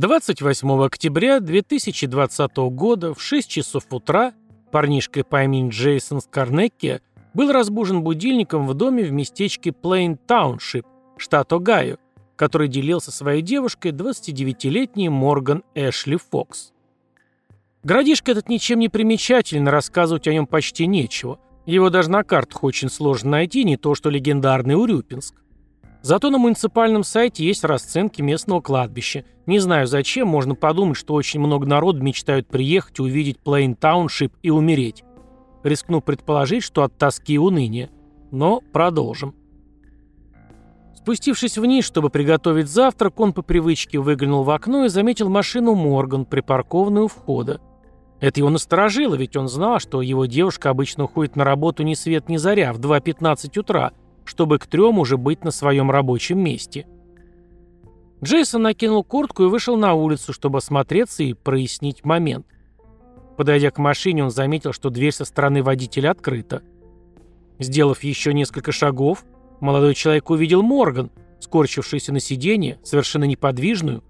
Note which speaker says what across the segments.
Speaker 1: 28 октября 2020 года в 6 часов утра парнишка по имени Джейсон Скарнекки был разбужен будильником в доме в местечке Плейн Тауншип, штат Огайо, который делил со своей девушкой 29-летний Морган Эшли Фокс. Городишко этот ничем не примечателен, рассказывать о нем почти нечего. Его даже на картах очень сложно найти, не то что легендарный Урюпинск. Зато на муниципальном сайте есть расценки местного кладбища. Не знаю зачем, можно подумать, что очень много народу мечтают приехать, увидеть Плейн Тауншип и умереть. Рискну предположить, что от тоски и уныния. Но продолжим. Спустившись вниз, чтобы приготовить завтрак, он по привычке выглянул в окно и заметил машину Морган, припаркованную у входа. Это его насторожило, ведь он знал, что его девушка обычно уходит на работу ни свет ни заря, в 2.15 утра – чтобы к трем уже быть на своем рабочем месте. Джейсон накинул куртку и вышел на улицу, чтобы осмотреться и прояснить момент. Подойдя к машине, он заметил, что дверь со стороны водителя открыта. Сделав еще несколько шагов, молодой человек увидел Морган, скорчившуюся на сиденье, совершенно неподвижную,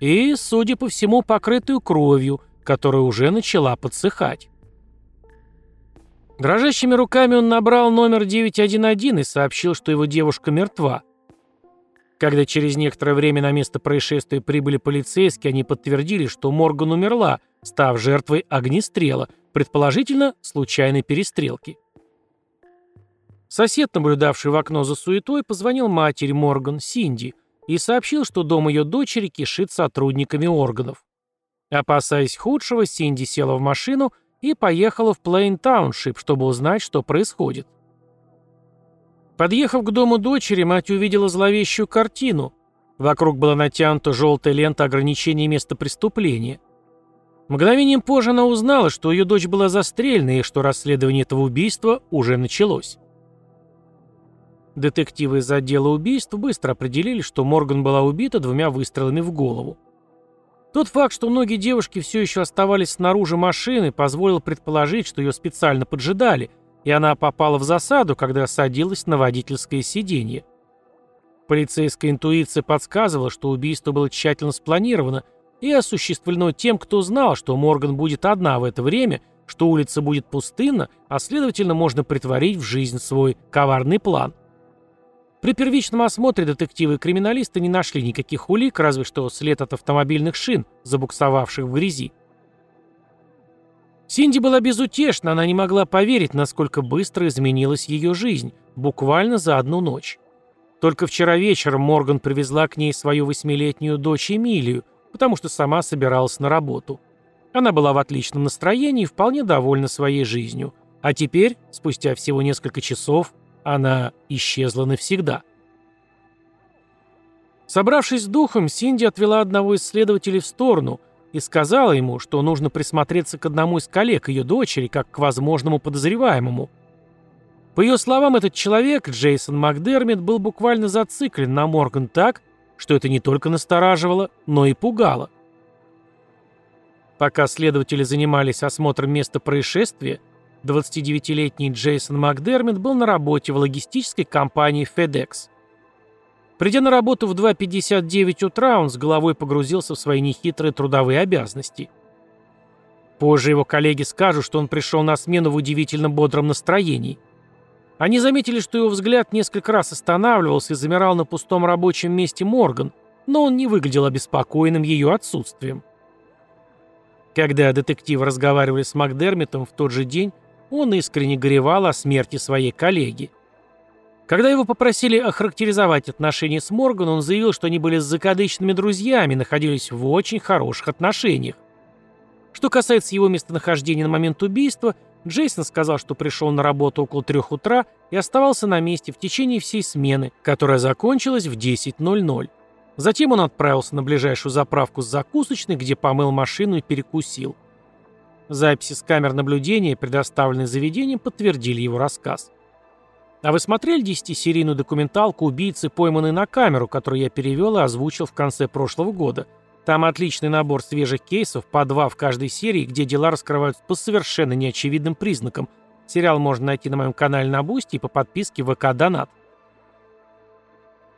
Speaker 1: и, судя по всему, покрытую кровью, которая уже начала подсыхать. Дрожащими руками он набрал номер 911 и сообщил, что его девушка мертва. Когда через некоторое время на место происшествия прибыли полицейские, они подтвердили, что Морган умерла, став жертвой огнестрела, предположительно, случайной перестрелки. Сосед, наблюдавший в окно за суетой, позвонил матери Морган, Синди, и сообщил, что дом ее дочери кишит сотрудниками органов. Опасаясь худшего, Синди села в машину и поехала в Плейн Тауншип, чтобы узнать, что происходит. Подъехав к дому дочери, мать увидела зловещую картину. Вокруг была натянута желтая лента ограничения места преступления. Мгновением позже она узнала, что ее дочь была застрелена и что расследование этого убийства уже началось. Детективы из отдела убийств быстро определили, что Морган была убита двумя выстрелами в голову. Тот факт, что многие девушки все еще оставались снаружи машины, позволил предположить, что ее специально поджидали, и она попала в засаду, когда садилась на водительское сиденье. Полицейская интуиция подсказывала, что убийство было тщательно спланировано и осуществлено тем, кто знал, что Морган будет одна в это время, что улица будет пустынна, а следовательно можно притворить в жизнь свой коварный план – при первичном осмотре детективы и криминалисты не нашли никаких улик, разве что след от автомобильных шин, забуксовавших в грязи. Синди была безутешна, она не могла поверить, насколько быстро изменилась ее жизнь, буквально за одну ночь. Только вчера вечером Морган привезла к ней свою восьмилетнюю дочь Эмилию, потому что сама собиралась на работу. Она была в отличном настроении и вполне довольна своей жизнью. А теперь, спустя всего несколько часов, она исчезла навсегда. Собравшись с духом, Синди отвела одного из следователей в сторону и сказала ему, что нужно присмотреться к одному из коллег ее дочери, как к возможному подозреваемому. По ее словам, этот человек, Джейсон Макдермит, был буквально зациклен на Морган так, что это не только настораживало, но и пугало. Пока следователи занимались осмотром места происшествия, 29-летний Джейсон Макдермит был на работе в логистической компании FedEx. Придя на работу в 2.59 утра, он с головой погрузился в свои нехитрые трудовые обязанности. Позже его коллеги скажут, что он пришел на смену в удивительно бодром настроении. Они заметили, что его взгляд несколько раз останавливался и замирал на пустом рабочем месте Морган, но он не выглядел обеспокоенным ее отсутствием. Когда детективы разговаривали с Макдермитом в тот же день, он искренне горевал о смерти своей коллеги. Когда его попросили охарактеризовать отношения с Морганом, он заявил, что они были с закадычными друзьями находились в очень хороших отношениях. Что касается его местонахождения на момент убийства, Джейсон сказал, что пришел на работу около трех утра и оставался на месте в течение всей смены, которая закончилась в 10.00. Затем он отправился на ближайшую заправку с закусочной, где помыл машину и перекусил. Записи с камер наблюдения, предоставленные заведением, подтвердили его рассказ. А вы смотрели десятисерийную документалку «Убийцы, пойманные на камеру», которую я перевел и озвучил в конце прошлого года? Там отличный набор свежих кейсов, по два в каждой серии, где дела раскрываются по совершенно неочевидным признакам. Сериал можно найти на моем канале на Boosty и по подписке ВК Донат.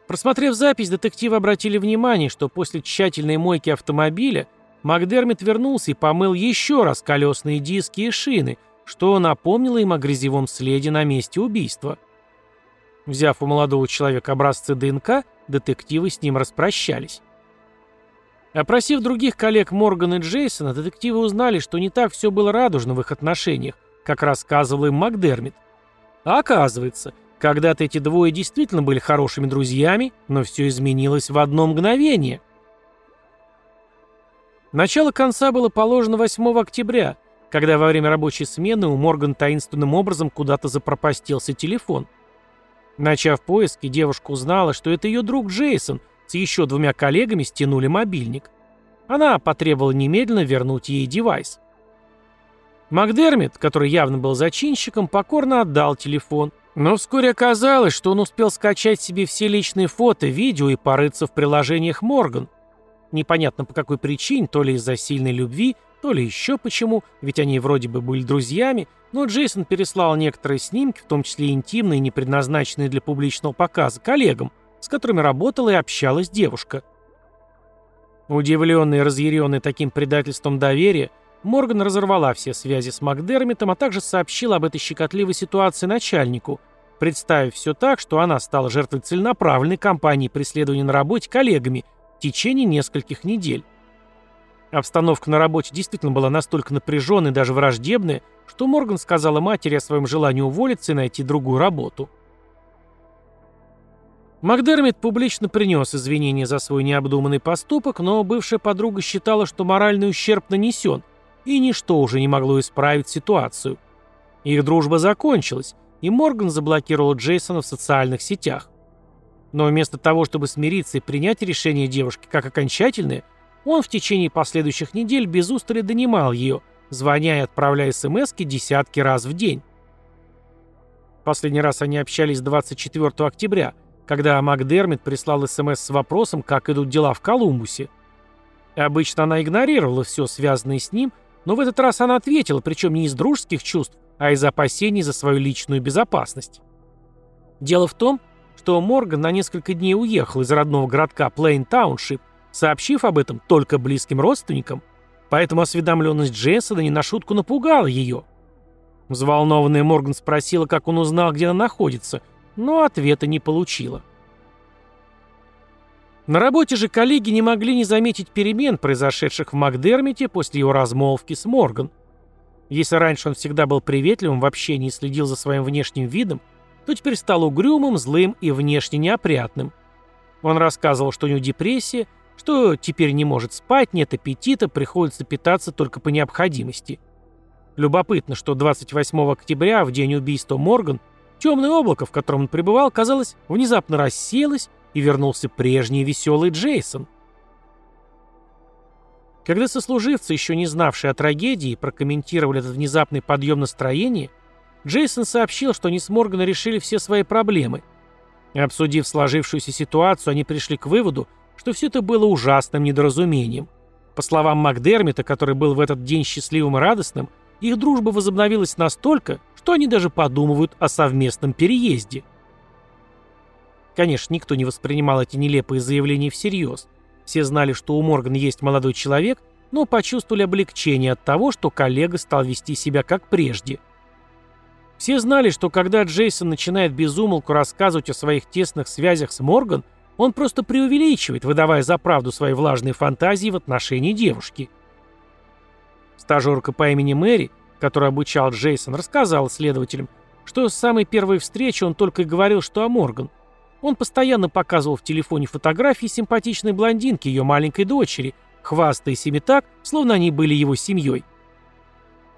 Speaker 1: Просмотрев запись, детективы обратили внимание, что после тщательной мойки автомобиля Макдермит вернулся и помыл еще раз колесные диски и шины, что напомнило им о грязевом следе на месте убийства. Взяв у молодого человека образцы ДНК, детективы с ним распрощались. Опросив других коллег Моргана и Джейсона, детективы узнали, что не так все было радужно в их отношениях, как рассказывал им Макдермит. А оказывается, когда-то эти двое действительно были хорошими друзьями, но все изменилось в одно мгновение. Начало конца было положено 8 октября, когда во время рабочей смены у Морган таинственным образом куда-то запропастился телефон. Начав поиски, девушка узнала, что это ее друг Джейсон с еще двумя коллегами стянули мобильник. Она потребовала немедленно вернуть ей девайс. Макдермит, который явно был зачинщиком, покорно отдал телефон, но вскоре оказалось, что он успел скачать себе все личные фото, видео и порыться в приложениях Морган. Непонятно по какой причине, то ли из-за сильной любви, то ли еще почему, ведь они вроде бы были друзьями, но Джейсон переслал некоторые снимки, в том числе интимные, не предназначенные для публичного показа, коллегам, с которыми работала и общалась девушка. Удивленный и разъяренный таким предательством доверия, Морган разорвала все связи с Макдермитом, а также сообщила об этой щекотливой ситуации начальнику, представив все так, что она стала жертвой целенаправленной кампании преследования на работе коллегами в течение нескольких недель. Обстановка на работе действительно была настолько напряженной даже враждебная, что Морган сказала матери о своем желании уволиться и найти другую работу. Макдермит публично принес извинения за свой необдуманный поступок, но бывшая подруга считала, что моральный ущерб нанесен – и ничто уже не могло исправить ситуацию. Их дружба закончилась, и Морган заблокировал Джейсона в социальных сетях. Но вместо того, чтобы смириться и принять решение девушки как окончательное, он в течение последующих недель без устали донимал ее, звоня и отправляя смс десятки раз в день. Последний раз они общались 24 октября, когда Макдермит прислал СМС с вопросом, как идут дела в Колумбусе. Обычно она игнорировала все связанное с ним, но в этот раз она ответила, причем не из дружеских чувств, а из опасений за свою личную безопасность. Дело в том, что Морган на несколько дней уехал из родного городка Плейн Тауншип, сообщив об этом только близким родственникам, поэтому осведомленность Джейсона не на шутку напугала ее. Взволнованная Морган спросила, как он узнал, где она находится, но ответа не получила. На работе же коллеги не могли не заметить перемен, произошедших в Макдермите после его размолвки с Морган. Если раньше он всегда был приветливым в общении и следил за своим внешним видом, то теперь стал угрюмым, злым и внешне неопрятным. Он рассказывал, что у него депрессия, что теперь не может спать, нет аппетита, приходится питаться только по необходимости. Любопытно, что 28 октября, в день убийства Морган, темное облако, в котором он пребывал, казалось, внезапно рассеялось, и вернулся прежний веселый Джейсон. Когда сослуживцы, еще не знавшие о трагедии, прокомментировали этот внезапный подъем настроения, Джейсон сообщил, что они с Морганом решили все свои проблемы. Обсудив сложившуюся ситуацию, они пришли к выводу, что все это было ужасным недоразумением. По словам Макдермита, который был в этот день счастливым и радостным, их дружба возобновилась настолько, что они даже подумывают о совместном переезде. Конечно, никто не воспринимал эти нелепые заявления всерьез. Все знали, что у Моргана есть молодой человек, но почувствовали облегчение от того, что коллега стал вести себя как прежде. Все знали, что когда Джейсон начинает безумолку рассказывать о своих тесных связях с Морган, он просто преувеличивает, выдавая за правду свои влажные фантазии в отношении девушки. Стажерка по имени Мэри, которая обучал Джейсон, рассказала следователям, что с самой первой встречи он только и говорил, что о Морган. Он постоянно показывал в телефоне фотографии симпатичной блондинки, ее маленькой дочери, хвастаясь ими так, словно они были его семьей.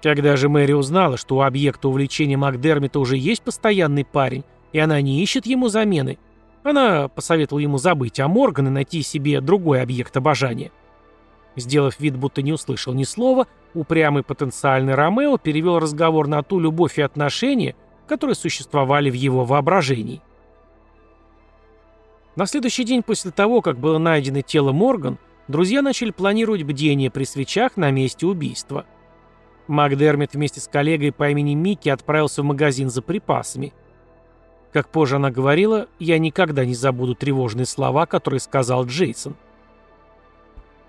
Speaker 1: Когда же Мэри узнала, что у объекта увлечения Макдермита уже есть постоянный парень, и она не ищет ему замены, она посоветовала ему забыть о Морган и найти себе другой объект обожания. Сделав вид, будто не услышал ни слова, упрямый потенциальный Ромео перевел разговор на ту любовь и отношения, которые существовали в его воображении. На следующий день после того, как было найдено тело Морган, друзья начали планировать бдение при свечах на месте убийства. Макдермит вместе с коллегой по имени Микки отправился в магазин за припасами. Как позже она говорила, я никогда не забуду тревожные слова, которые сказал Джейсон.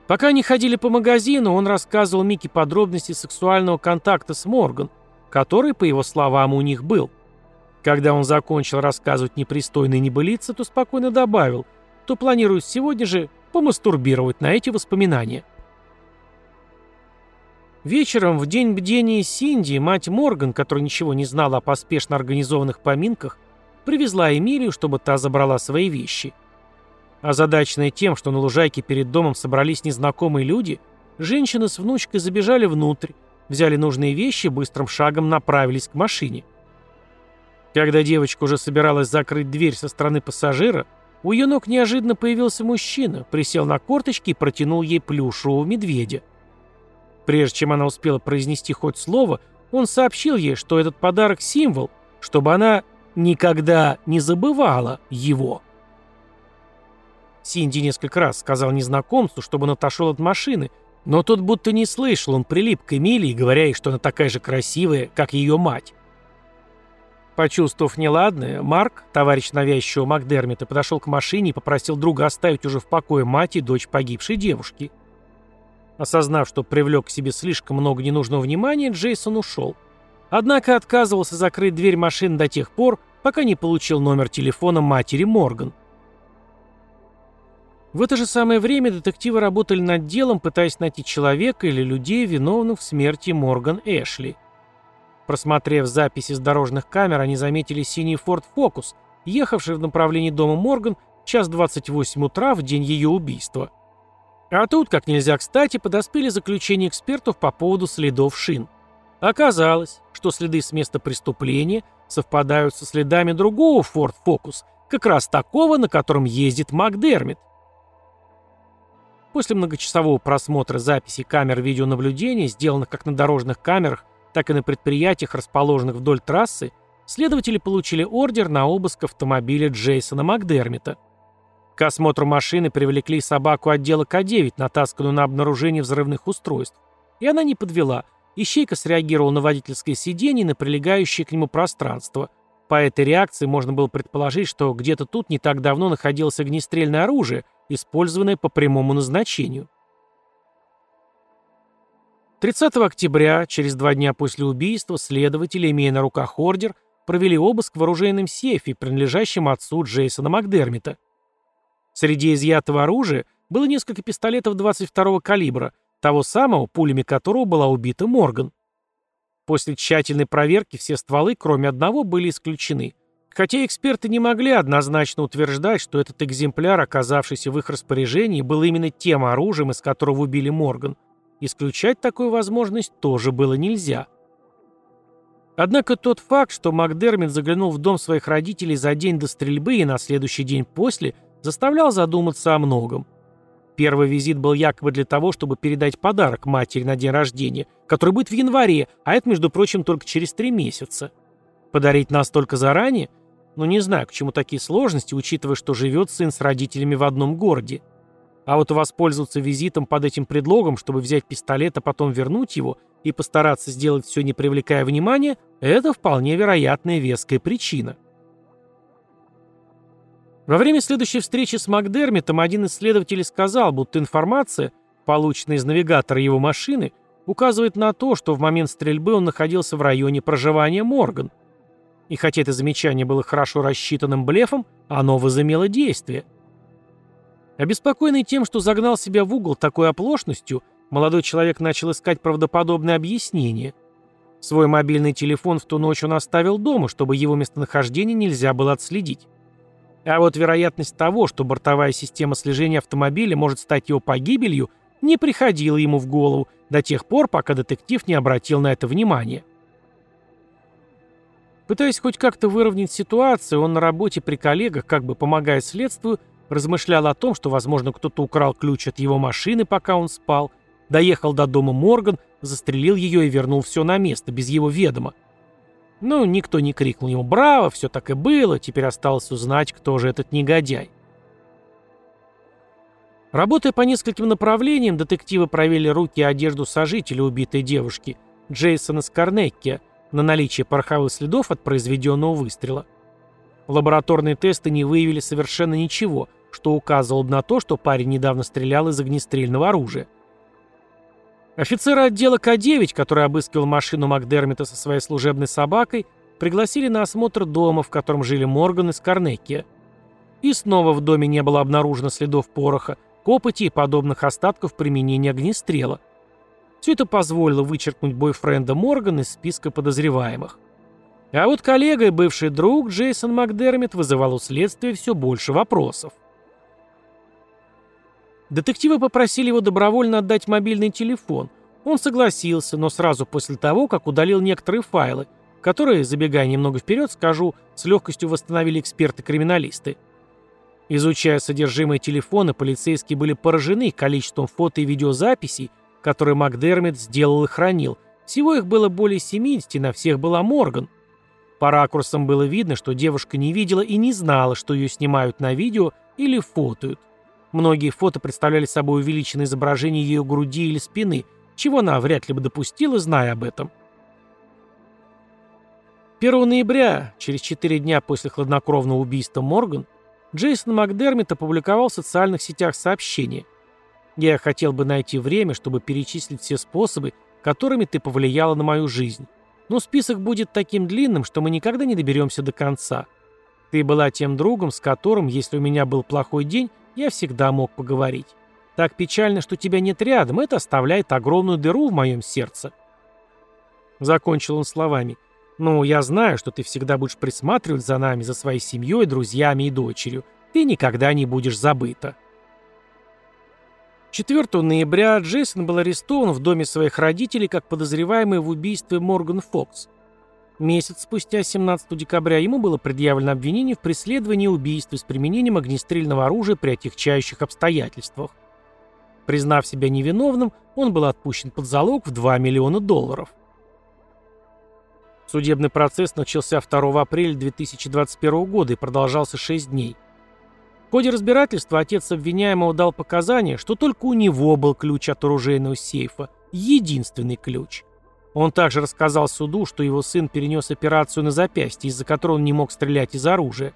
Speaker 1: Пока они ходили по магазину, он рассказывал Микки подробности сексуального контакта с Морган, который, по его словам, у них был. Когда он закончил рассказывать непристойные небылицы, то спокойно добавил, то планирует сегодня же помастурбировать на эти воспоминания. Вечером, в день бдения Синди, мать Морган, которая ничего не знала о поспешно организованных поминках, привезла Эмилию, чтобы та забрала свои вещи. Озадаченная тем, что на лужайке перед домом собрались незнакомые люди, женщины с внучкой забежали внутрь, взяли нужные вещи и быстрым шагом направились к машине. Когда девочка уже собиралась закрыть дверь со стороны пассажира, у ее ног неожиданно появился мужчина, присел на корточки и протянул ей плюшевого медведя. Прежде чем она успела произнести хоть слово, он сообщил ей, что этот подарок – символ, чтобы она никогда не забывала его. Синди несколько раз сказал незнакомцу, чтобы он отошел от машины, но тот будто не слышал, он прилип к Эмилии, говоря ей, что она такая же красивая, как ее мать. Почувствовав неладное, Марк, товарищ навязчивого Макдермита, подошел к машине и попросил друга оставить уже в покое мать и дочь погибшей девушки. Осознав, что привлек к себе слишком много ненужного внимания, Джейсон ушел. Однако отказывался закрыть дверь машины до тех пор, пока не получил номер телефона матери Морган. В это же самое время детективы работали над делом, пытаясь найти человека или людей, виновных в смерти Морган Эшли. Просмотрев записи с дорожных камер, они заметили синий Ford Focus, ехавший в направлении дома Морган в час 28 утра в день ее убийства. А тут, как нельзя кстати, подоспели заключения экспертов по поводу следов шин. Оказалось, что следы с места преступления совпадают со следами другого Ford Focus, как раз такого, на котором ездит Макдермит. После многочасового просмотра записей камер видеонаблюдения, сделанных как на дорожных камерах, так и на предприятиях, расположенных вдоль трассы, следователи получили ордер на обыск автомобиля Джейсона Макдермита. К осмотру машины привлекли собаку отдела К-9, натасканную на обнаружение взрывных устройств. И она не подвела. Ищейка среагировала на водительское сиденье и на прилегающее к нему пространство. По этой реакции можно было предположить, что где-то тут не так давно находилось огнестрельное оружие, использованное по прямому назначению. 30 октября, через два дня после убийства, следователи, имея на руках ордер, провели обыск в оружейном сейфе, принадлежащем отцу Джейсона Макдермита. Среди изъятого оружия было несколько пистолетов 22-го калибра, того самого, пулями которого была убита Морган. После тщательной проверки все стволы, кроме одного, были исключены. Хотя эксперты не могли однозначно утверждать, что этот экземпляр, оказавшийся в их распоряжении, был именно тем оружием, из которого убили Морган – Исключать такую возможность тоже было нельзя. Однако тот факт, что Макдермит заглянул в дом своих родителей за день до стрельбы и на следующий день после, заставлял задуматься о многом. Первый визит был якобы для того, чтобы передать подарок матери на день рождения, который будет в январе, а это, между прочим, только через три месяца. Подарить настолько заранее? Ну, не знаю, к чему такие сложности, учитывая, что живет сын с родителями в одном городе. А вот воспользоваться визитом под этим предлогом, чтобы взять пистолет, а потом вернуть его, и постараться сделать все, не привлекая внимания, это вполне вероятная веская причина. Во время следующей встречи с Макдермитом один из следователей сказал, будто информация, полученная из навигатора его машины, указывает на то, что в момент стрельбы он находился в районе проживания Морган. И хотя это замечание было хорошо рассчитанным блефом, оно возымело действие – Обеспокоенный тем, что загнал себя в угол такой оплошностью, молодой человек начал искать правдоподобное объяснение. Свой мобильный телефон в ту ночь он оставил дома, чтобы его местонахождение нельзя было отследить. А вот вероятность того, что бортовая система слежения автомобиля может стать его погибелью, не приходила ему в голову до тех пор, пока детектив не обратил на это внимание. Пытаясь хоть как-то выровнять ситуацию, он на работе при коллегах, как бы помогая следствию, размышлял о том, что, возможно, кто-то украл ключ от его машины, пока он спал, доехал до дома Морган, застрелил ее и вернул все на место, без его ведома. Ну, никто не крикнул ему «Браво!», все так и было, теперь осталось узнать, кто же этот негодяй. Работая по нескольким направлениям, детективы проверили руки и одежду сожителя убитой девушки, Джейсона Скарнекки, на наличие пороховых следов от произведенного выстрела. Лабораторные тесты не выявили совершенно ничего, что указывало на то, что парень недавно стрелял из огнестрельного оружия. Офицера отдела К-9, который обыскивал машину Макдермита со своей служебной собакой, пригласили на осмотр дома, в котором жили Морган и Скорнекия. И снова в доме не было обнаружено следов пороха, копоти и подобных остатков применения огнестрела. Все это позволило вычеркнуть бойфренда Морган из списка подозреваемых. А вот коллега и бывший друг Джейсон Макдермит вызывал у следствия все больше вопросов. Детективы попросили его добровольно отдать мобильный телефон. Он согласился, но сразу после того, как удалил некоторые файлы, которые, забегая немного вперед, скажу, с легкостью восстановили эксперты-криминалисты. Изучая содержимое телефона, полицейские были поражены количеством фото и видеозаписей, которые Макдермит сделал и хранил. Всего их было более 70, на всех была Морган. По ракурсам было видно, что девушка не видела и не знала, что ее снимают на видео или фотоют. Многие фото представляли собой увеличенное изображение ее груди или спины, чего она вряд ли бы допустила, зная об этом. 1 ноября, через 4 дня после хладнокровного убийства Морган, Джейсон Макдермит опубликовал в социальных сетях сообщение. «Я хотел бы найти время, чтобы перечислить все способы, которыми ты повлияла на мою жизнь. Но список будет таким длинным, что мы никогда не доберемся до конца. Ты была тем другом, с которым, если у меня был плохой день, я всегда мог поговорить. Так печально, что тебя нет рядом, это оставляет огромную дыру в моем сердце». Закончил он словами – «Ну, я знаю, что ты всегда будешь присматривать за нами, за своей семьей, друзьями и дочерью. Ты никогда не будешь забыта». 4 ноября Джейсон был арестован в доме своих родителей как подозреваемый в убийстве Морган Фокс. Месяц спустя, 17 декабря, ему было предъявлено обвинение в преследовании и убийстве с применением огнестрельного оружия при отягчающих обстоятельствах. Признав себя невиновным, он был отпущен под залог в 2 миллиона долларов. Судебный процесс начался 2 апреля 2021 года и продолжался 6 дней. В ходе разбирательства отец обвиняемого дал показания, что только у него был ключ от оружейного сейфа, единственный ключ. Он также рассказал суду, что его сын перенес операцию на запястье, из-за которой он не мог стрелять из оружия.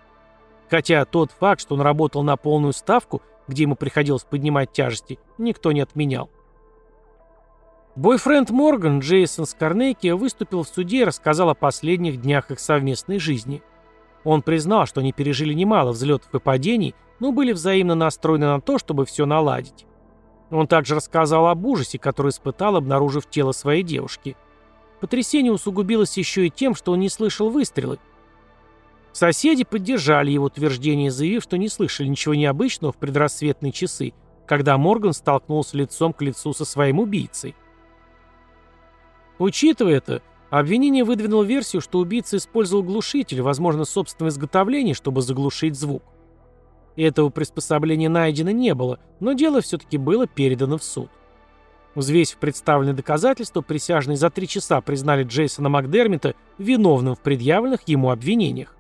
Speaker 1: Хотя тот факт, что он работал на полную ставку, где ему приходилось поднимать тяжести, никто не отменял. Бойфренд Морган, Джейсон Скарнеки, выступил в суде и рассказал о последних днях их совместной жизни. Он признал, что они пережили немало взлетов и падений, но были взаимно настроены на то, чтобы все наладить. Он также рассказал об ужасе, который испытал, обнаружив тело своей девушки. Потрясение усугубилось еще и тем, что он не слышал выстрелы. Соседи поддержали его утверждение, заявив, что не слышали ничего необычного в предрассветные часы, когда Морган столкнулся лицом к лицу со своим убийцей. Учитывая это, обвинение выдвинуло версию, что убийца использовал глушитель, возможно, собственное изготовление, чтобы заглушить звук. Этого приспособления найдено не было, но дело все-таки было передано в суд. Взвесив представленные доказательства, присяжные за три часа признали Джейсона Макдермита виновным в предъявленных ему обвинениях.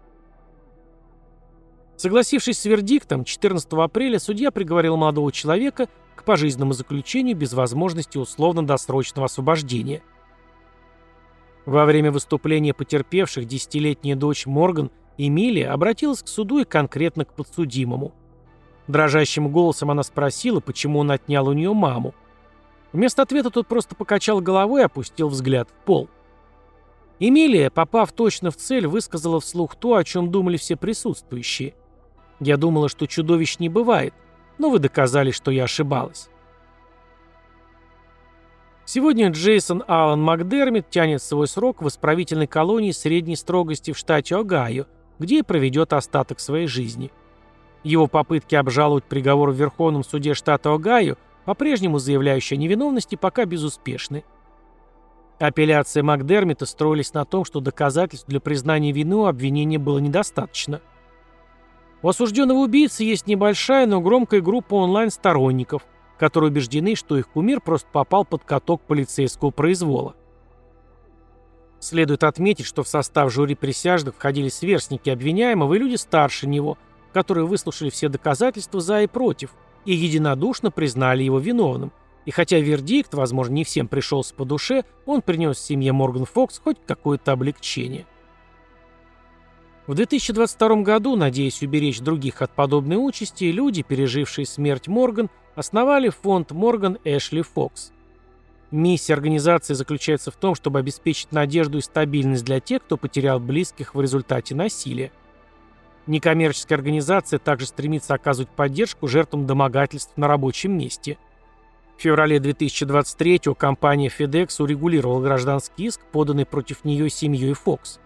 Speaker 1: Согласившись с вердиктом, 14 апреля судья приговорил молодого человека к пожизненному заключению без возможности условно-досрочного освобождения – во время выступления потерпевших десятилетняя дочь Морган, Эмилия, обратилась к суду и конкретно к подсудимому. Дрожащим голосом она спросила, почему он отнял у нее маму. Вместо ответа тот просто покачал головой и опустил взгляд в пол. Эмилия, попав точно в цель, высказала вслух то, о чем думали все присутствующие. «Я думала, что чудовищ не бывает, но вы доказали, что я ошибалась». Сегодня Джейсон Аллен Макдермит тянет свой срок в исправительной колонии средней строгости в штате Огайо, где и проведет остаток своей жизни. Его попытки обжаловать приговор в Верховном суде штата Огайо, по-прежнему заявляющие о невиновности, пока безуспешны. Апелляции Макдермита строились на том, что доказательств для признания вины у обвинения было недостаточно. У осужденного убийцы есть небольшая, но громкая группа онлайн-сторонников – которые убеждены, что их кумир просто попал под каток полицейского произвола. Следует отметить, что в состав жюри присяжных входили сверстники обвиняемого и люди старше него, которые выслушали все доказательства за и против и единодушно признали его виновным. И хотя вердикт, возможно, не всем пришелся по душе, он принес семье Морган Фокс хоть какое-то облегчение. В 2022 году, надеясь уберечь других от подобной участи, люди, пережившие смерть Морган, основали фонд Морган Эшли Фокс. Миссия организации заключается в том, чтобы обеспечить надежду и стабильность для тех, кто потерял близких в результате насилия. Некоммерческая организация также стремится оказывать поддержку жертвам домогательств на рабочем месте. В феврале 2023 компания FedEx урегулировала гражданский иск, поданный против нее семьей Fox.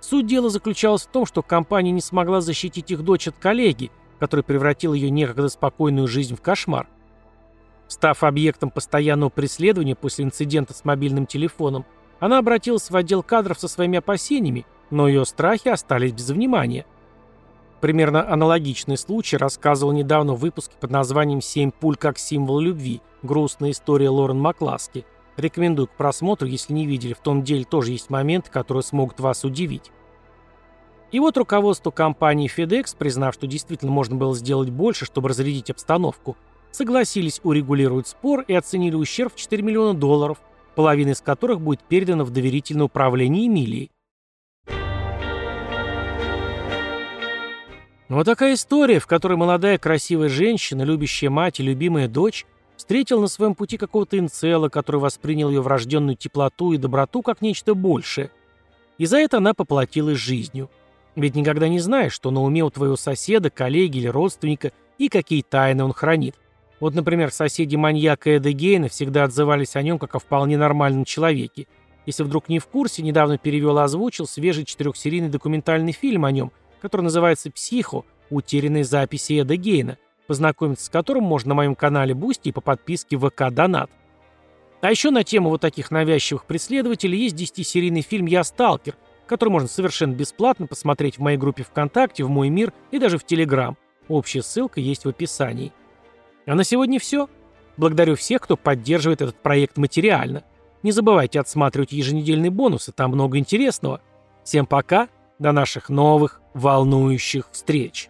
Speaker 1: Суть дела заключалась в том, что компания не смогла защитить их дочь от коллеги, который превратил ее некогда спокойную жизнь в кошмар. Став объектом постоянного преследования после инцидента с мобильным телефоном, она обратилась в отдел кадров со своими опасениями, но ее страхи остались без внимания. Примерно аналогичный случай рассказывал недавно в выпуске под названием «Семь пуль как символ любви. Грустная история Лорен Макласки», Рекомендую к просмотру, если не видели, в том деле тоже есть моменты, которые смогут вас удивить. И вот руководство компании FedEx, признав, что действительно можно было сделать больше, чтобы разрядить обстановку, согласились урегулировать спор и оценили ущерб в 4 миллиона долларов, половина из которых будет передана в доверительное управление Эмилии. Вот такая история, в которой молодая красивая женщина, любящая мать и любимая дочь Встретил на своем пути какого-то инцела, который воспринял ее врожденную теплоту и доброту как нечто большее. И за это она поплатилась жизнью. Ведь никогда не знаешь, что на уме у твоего соседа, коллеги или родственника и какие тайны он хранит. Вот, например, соседи маньяка Эда Гейна всегда отзывались о нем как о вполне нормальном человеке. Если вдруг не в курсе, недавно перевел и озвучил свежий четырехсерийный документальный фильм о нем, который называется «Психо. Утерянные записи Эда Гейна», познакомиться с которым можно на моем канале Boosty и по подписке ВК Донат. А еще на тему вот таких навязчивых преследователей есть 10-серийный фильм «Я сталкер», который можно совершенно бесплатно посмотреть в моей группе ВКонтакте, в Мой мир и даже в Телеграм. Общая ссылка есть в описании. А на сегодня все. Благодарю всех, кто поддерживает этот проект материально. Не забывайте отсматривать еженедельные бонусы, там много интересного. Всем пока, до наших новых волнующих встреч.